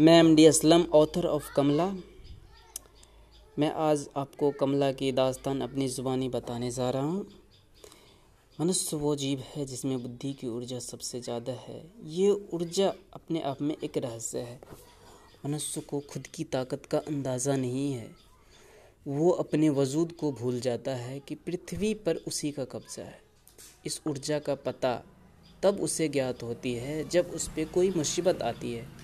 मैं M D Aslam author of Kamla मैं आज आपको कमला की दास्तान अपनी ज़ुबानी बताने जा रहा हूँ। मनुष्य वो जीव है जिसमें बुद्धि की ऊर्जा सबसे ज़्यादा है। ये ऊर्जा अपने आप में एक रहस्य है। मनुष्य को खुद की ताकत का अंदाज़ा नहीं है। वो अपने वजूद को भूल जाता है कि पृथ्वी पर उसी का कब्ज़ा है। इस ऊर्जा का पता तब उसे ज्ञात होती है जब उस पर कोई मुसीबत आती है।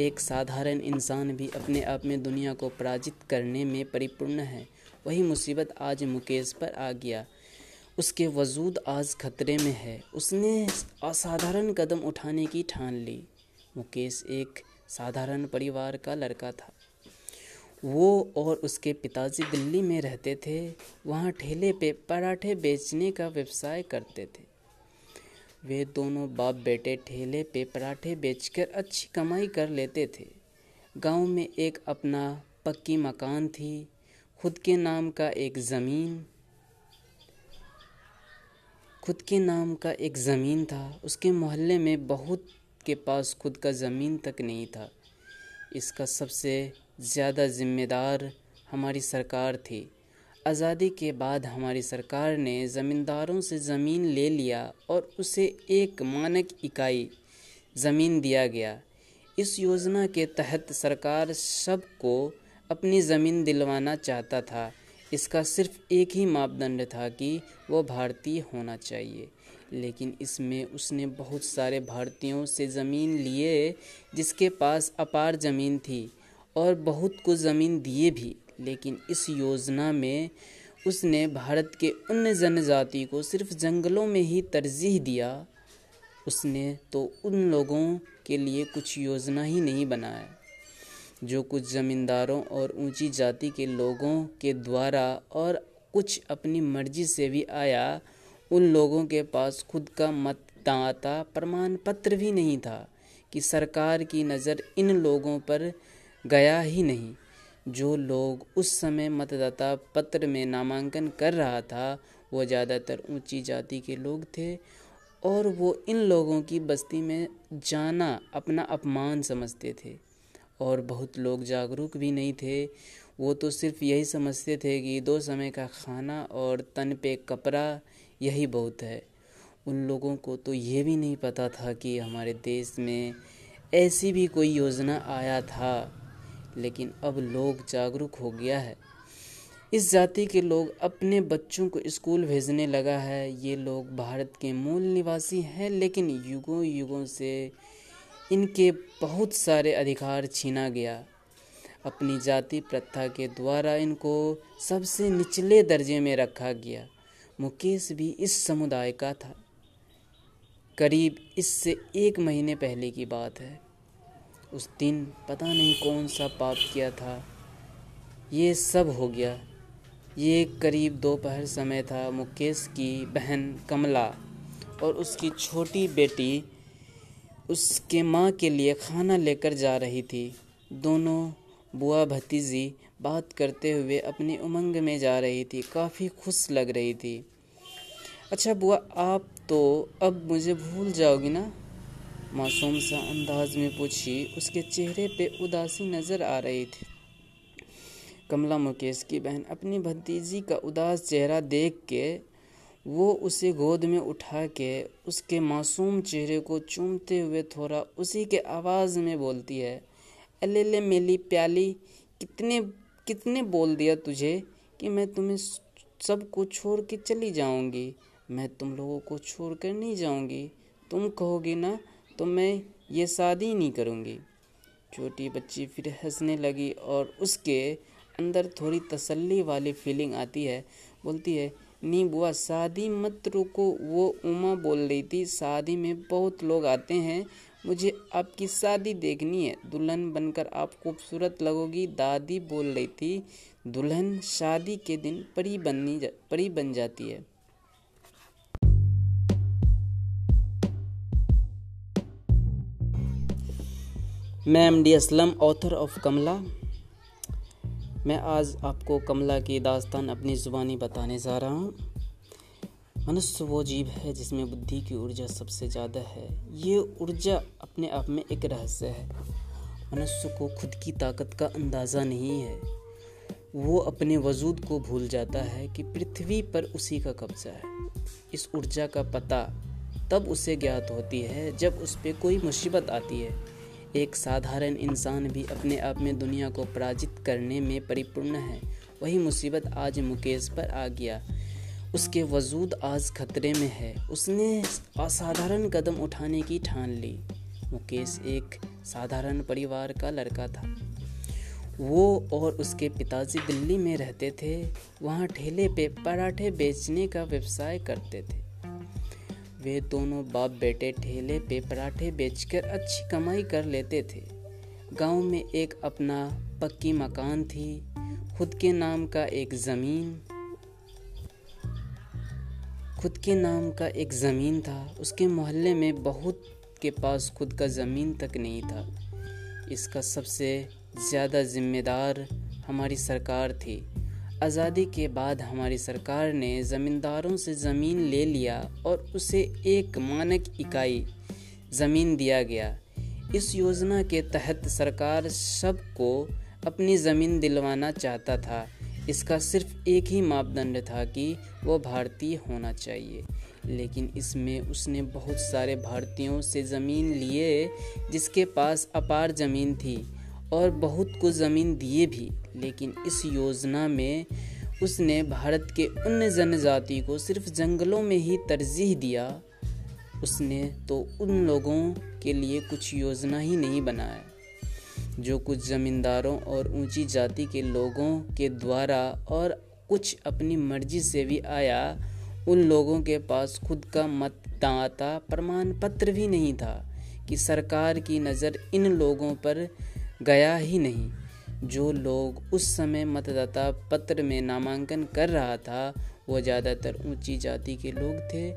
एक साधारण इंसान भी अपने आप में दुनिया को पराजित करने में परिपूर्ण है। वही मुसीबत आज मुकेश पर आ गया। उसके वजूद आज खतरे में है। उसने असाधारण कदम उठाने की ठान ली। मुकेश एक साधारण परिवार का लड़का था। वो और उसके पिताजी दिल्ली में रहते थे। वहाँ ठेले पे पराठे बेचने का व्यवसाय करते थे। वे दोनों बाप बेटे ठेले पे पराठे बेचकर अच्छी कमाई कर लेते थे। गाँव में एक अपना पक्की मकान थी, खुद के नाम का एक ज़मीन। खुद के नाम का एक ज़मीन था। उसके मोहल्ले में बहुत के पास खुद का ज़मीन तक नहीं था। इसका सबसे ज़्यादा जिम्मेदार हमारी सरकार थी। आज़ादी के बाद हमारी सरकार ने ज़मींदारों से ज़मीन ले लिया और उसे एक मानक इकाई ज़मीन दिया गया। इस योजना के तहत सरकार सबको अपनी ज़मीन दिलवाना चाहता था। इसका सिर्फ़ एक ही मापदंड था कि वो भारतीय होना चाहिए। लेकिन इसमें उसने बहुत सारे भारतीयों से ज़मीन लिए, जिसके पास अपार ज़मीन थी और बहुत को ज़मीन दिए भी। लेकिन इस योजना में उसने भारत के उन जनजाति को सिर्फ़ जंगलों में ही तरजीह दिया। उसने तो उन लोगों के लिए कुछ योजना ही नहीं बनाया, जो कुछ ज़मींदारों और ऊँची जाति के लोगों के द्वारा और कुछ अपनी मर्ज़ी से भी आया। उन लोगों के पास खुद का मतदाता प्रमाण पत्र भी नहीं था कि सरकार की नज़र इन लोगों पर गया ही नहीं। जो लोग उस समय मतदाता पत्र में नामांकन कर रहा था, वो ज़्यादातर ऊँची जाति के लोग थे और वो इन लोगों की बस्ती में जाना अपना अपमान समझते थे। और बहुत लोग जागरूक भी नहीं थे। वो तो सिर्फ़ यही समझते थे कि दो समय का खाना और तन पे कपड़ा यही बहुत है। उन लोगों को तो ये भी नहीं पता था कि हमारे देश में ऐसी भी कोई योजना आया था। लेकिन अब लोग जागरूक हो गया है। इस जाति के लोग अपने बच्चों को स्कूल भेजने लगा है। ये लोग भारत के मूल निवासी हैं, लेकिन युगों युगों से इनके बहुत सारे अधिकार छीना गया। अपनी जाति प्रथा के द्वारा इनको सबसे निचले दर्जे में रखा गया। मुकेश भी इस समुदाय का था। करीब इससे एक महीने पहले की बात है। उस दिन पता नहीं कौन सा पाप किया था। ये सब हो गया। ये करीब दोपहर समय था मुकेश की बहन कमला और उसकी छोटी बेटी उसके माँ के लिए खाना लेकर जा रही थी। दोनों बुआ भतीजी बात करते हुए अपनी उमंग में जा रही थी। काफ़ी खुश लग रही थी। अच्छा बुआ, आप तो अब मुझे भूल जाओगी ना? मासूम सा अंदाज में पूछी, उसके चेहरे पे उदासी नज़र आ रही थी। कमला मुकेश की बहन अपनी भतीजी का उदास चेहरा देख के, वो उसे गोद में उठा के, उसके मासूम चेहरे को चूमते हुए थोड़ा उसी के आवाज़ में बोलती है, अलेले मेली प्याली, कितने कितने बोल दिया तुझे कि मैं तुम्हें सबको छोड़ के चली जाऊँगी? मैं तुम लोगों को छोड़ कर नहीं जाऊँगी। तुम कहोगी ना तो मैं ये शादी नहीं करूँगी। छोटी बच्ची फिर हंसने लगी और उसके अंदर थोड़ी तसल्ली वाली फीलिंग आती है। बोलती है नी बुआ, शादी मत रुको। वो उमा बोल रही थी, शादी में बहुत लोग आते हैं, मुझे आपकी शादी देखनी है। दुल्हन बनकर आप खूबसूरत लगोगी। दादी बोल रही थी, दुल्हन शादी के दिन परी बननी परी बन जाती है। मैं M D Aslam author of Kamla. मैं आज आपको कमला की दास्तान अपनी ज़ुबानी बताने जा रहा हूँ। मनुष्य वो जीव है जिसमें बुद्धि की ऊर्जा सबसे ज़्यादा है। ये ऊर्जा अपने आप में एक रहस्य है। मनुष्य को खुद की ताकत का अंदाज़ा नहीं है। वो अपने वजूद को भूल जाता है कि पृथ्वी पर उसी का कब्जा है। इस ऊर्जा का पता तब उसे ज्ञात होती है जब उस पर कोई मुसीबत आती है। एक साधारण इंसान भी अपने आप में दुनिया को पराजित करने में परिपूर्ण है। वही मुसीबत आज मुकेश पर आ गया। उसके वजूद आज खतरे में है। उसने असाधारण कदम उठाने की ठान ली। मुकेश एक साधारण परिवार का लड़का था। वो और उसके पिताजी दिल्ली में रहते थे। वहाँ ठेले पे पराठे बेचने का व्यवसाय करते थे। वे दोनों बाप बेटे ठेले पे पराठे बेचकर अच्छी कमाई कर लेते थे। गाँव में एक अपना पक्की मकान थी, खुद के नाम का एक ज़मीन। खुद के नाम का एक ज़मीन था। उसके मोहल्ले में बहुत के पास खुद का ज़मीन तक नहीं था। इसका सबसे ज़्यादा जिम्मेदार हमारी सरकार थी। आज़ादी के बाद हमारी सरकार ने ज़मींदारों से ज़मीन ले लिया और उसे एक मानक इकाई ज़मीन दिया गया। इस योजना के तहत सरकार सबको अपनी ज़मीन दिलवाना चाहता था। इसका सिर्फ़ एक ही मापदंड था कि वो भारतीय होना चाहिए। लेकिन इसमें उसने बहुत सारे भारतीयों से ज़मीन लिए, जिसके पास अपार ज़मीन थी। और बहुत को ज़मीन दिए भी, लेकिन इस योजना में उसने भारत के उन जनजाति को सिर्फ़ जंगलों में ही तरजीह दिया। उसने तो उन लोगों के लिए कुछ योजना ही नहीं बनाया, जो कुछ ज़मींदारों और ऊँची जाति के लोगों के द्वारा और कुछ अपनी मर्ज़ी से भी आया। उन लोगों के पास खुद का मतदाता प्रमाण पत्र भी नहीं था कि सरकार की नज़र इन लोगों पर गया ही नहीं। जो लोग उस समय मतदाता पत्र में नामांकन कर रहा था, वो ज़्यादातर ऊँची जाति के लोग थे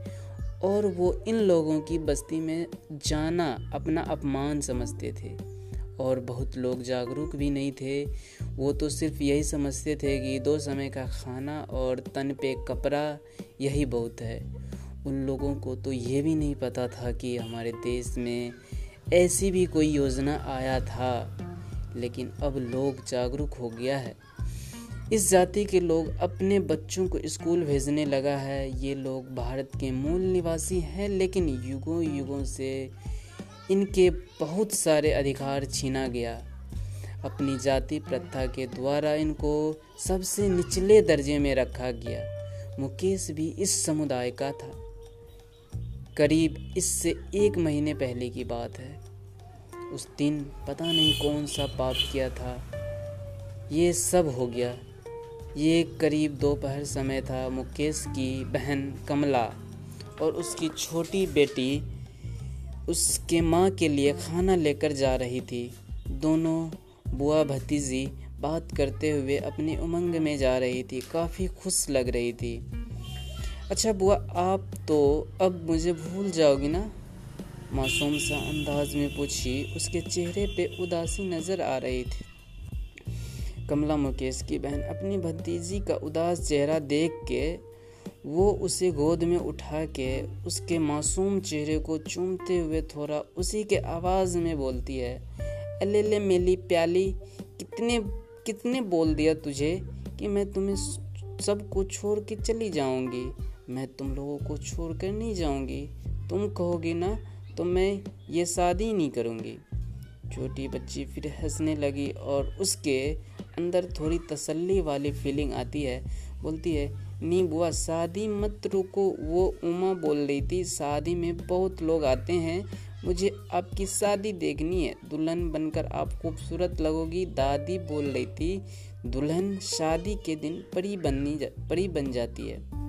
और वो इन लोगों की बस्ती में जाना अपना अपमान समझते थे। और बहुत लोग जागरूक भी नहीं थे। वो तो सिर्फ़ यही समझते थे कि दो समय का खाना और तन पे कपड़ा, यही बहुत है। उन लोगों को तो ये भी नहीं पता था कि हमारे देश में ऐसी भी कोई योजना आया था। लेकिन अब लोग जागरूक हो गया है। इस जाति के लोग अपने बच्चों को स्कूल भेजने लगा है। ये लोग भारत के मूल निवासी हैं, लेकिन युगों युगों से इनके बहुत सारे अधिकार छीना गया। अपनी जाति प्रथा के द्वारा इनको सबसे निचले दर्जे में रखा गया। मुकेश भी इस समुदाय का था। करीब इससे एक महीने पहले की बात है। उस दिन पता नहीं कौन सा पाप किया था। ये सब हो गया। ये करीब दोपहर समय था मुकेश की बहन कमला और उसकी छोटी बेटी उसके माँ के लिए खाना लेकर जा रही थी। दोनों बुआ भतीजी बात करते हुए अपनी उमंग में जा रही थी। काफ़ी खुश लग रही थी। अच्छा बुआ, आप तो अब मुझे भूल जाओगी ना? मासूम सा अंदाज में पूछी, उसके चेहरे पे उदासी नज़र आ रही थी। कमला मुकेश की बहन अपनी भतीजी का उदास चेहरा देख के, वो उसे गोद में उठा के उसके मासूम चेहरे को चूमते हुए थोड़ा उसी के आवाज़ में बोलती है अले ले मेली प्याली, कितने कितने बोल दिया तुझे कि मैं तुम्हें सब सबको छोड़ के चली जाऊँगी? मैं तुम लोगों को छोड़ कर नहीं जाऊँगी। तुम कहोगी ना तो मैं ये शादी नहीं करूँगी। छोटी बच्ची फिर हंसने लगी और उसके अंदर थोड़ी तसल्ली वाली फीलिंग आती है। बोलती है, नी बुआ, शादी मत रुको। वो उमा बोल रही थी, शादी में बहुत लोग आते हैं। मुझे आपकी शादी देखनी है। दुल्हन बनकर आप खूबसूरत लगोगी। दादी बोल रही थी, दुल्हन शादी के दिन परी बननी परी बन जाती है।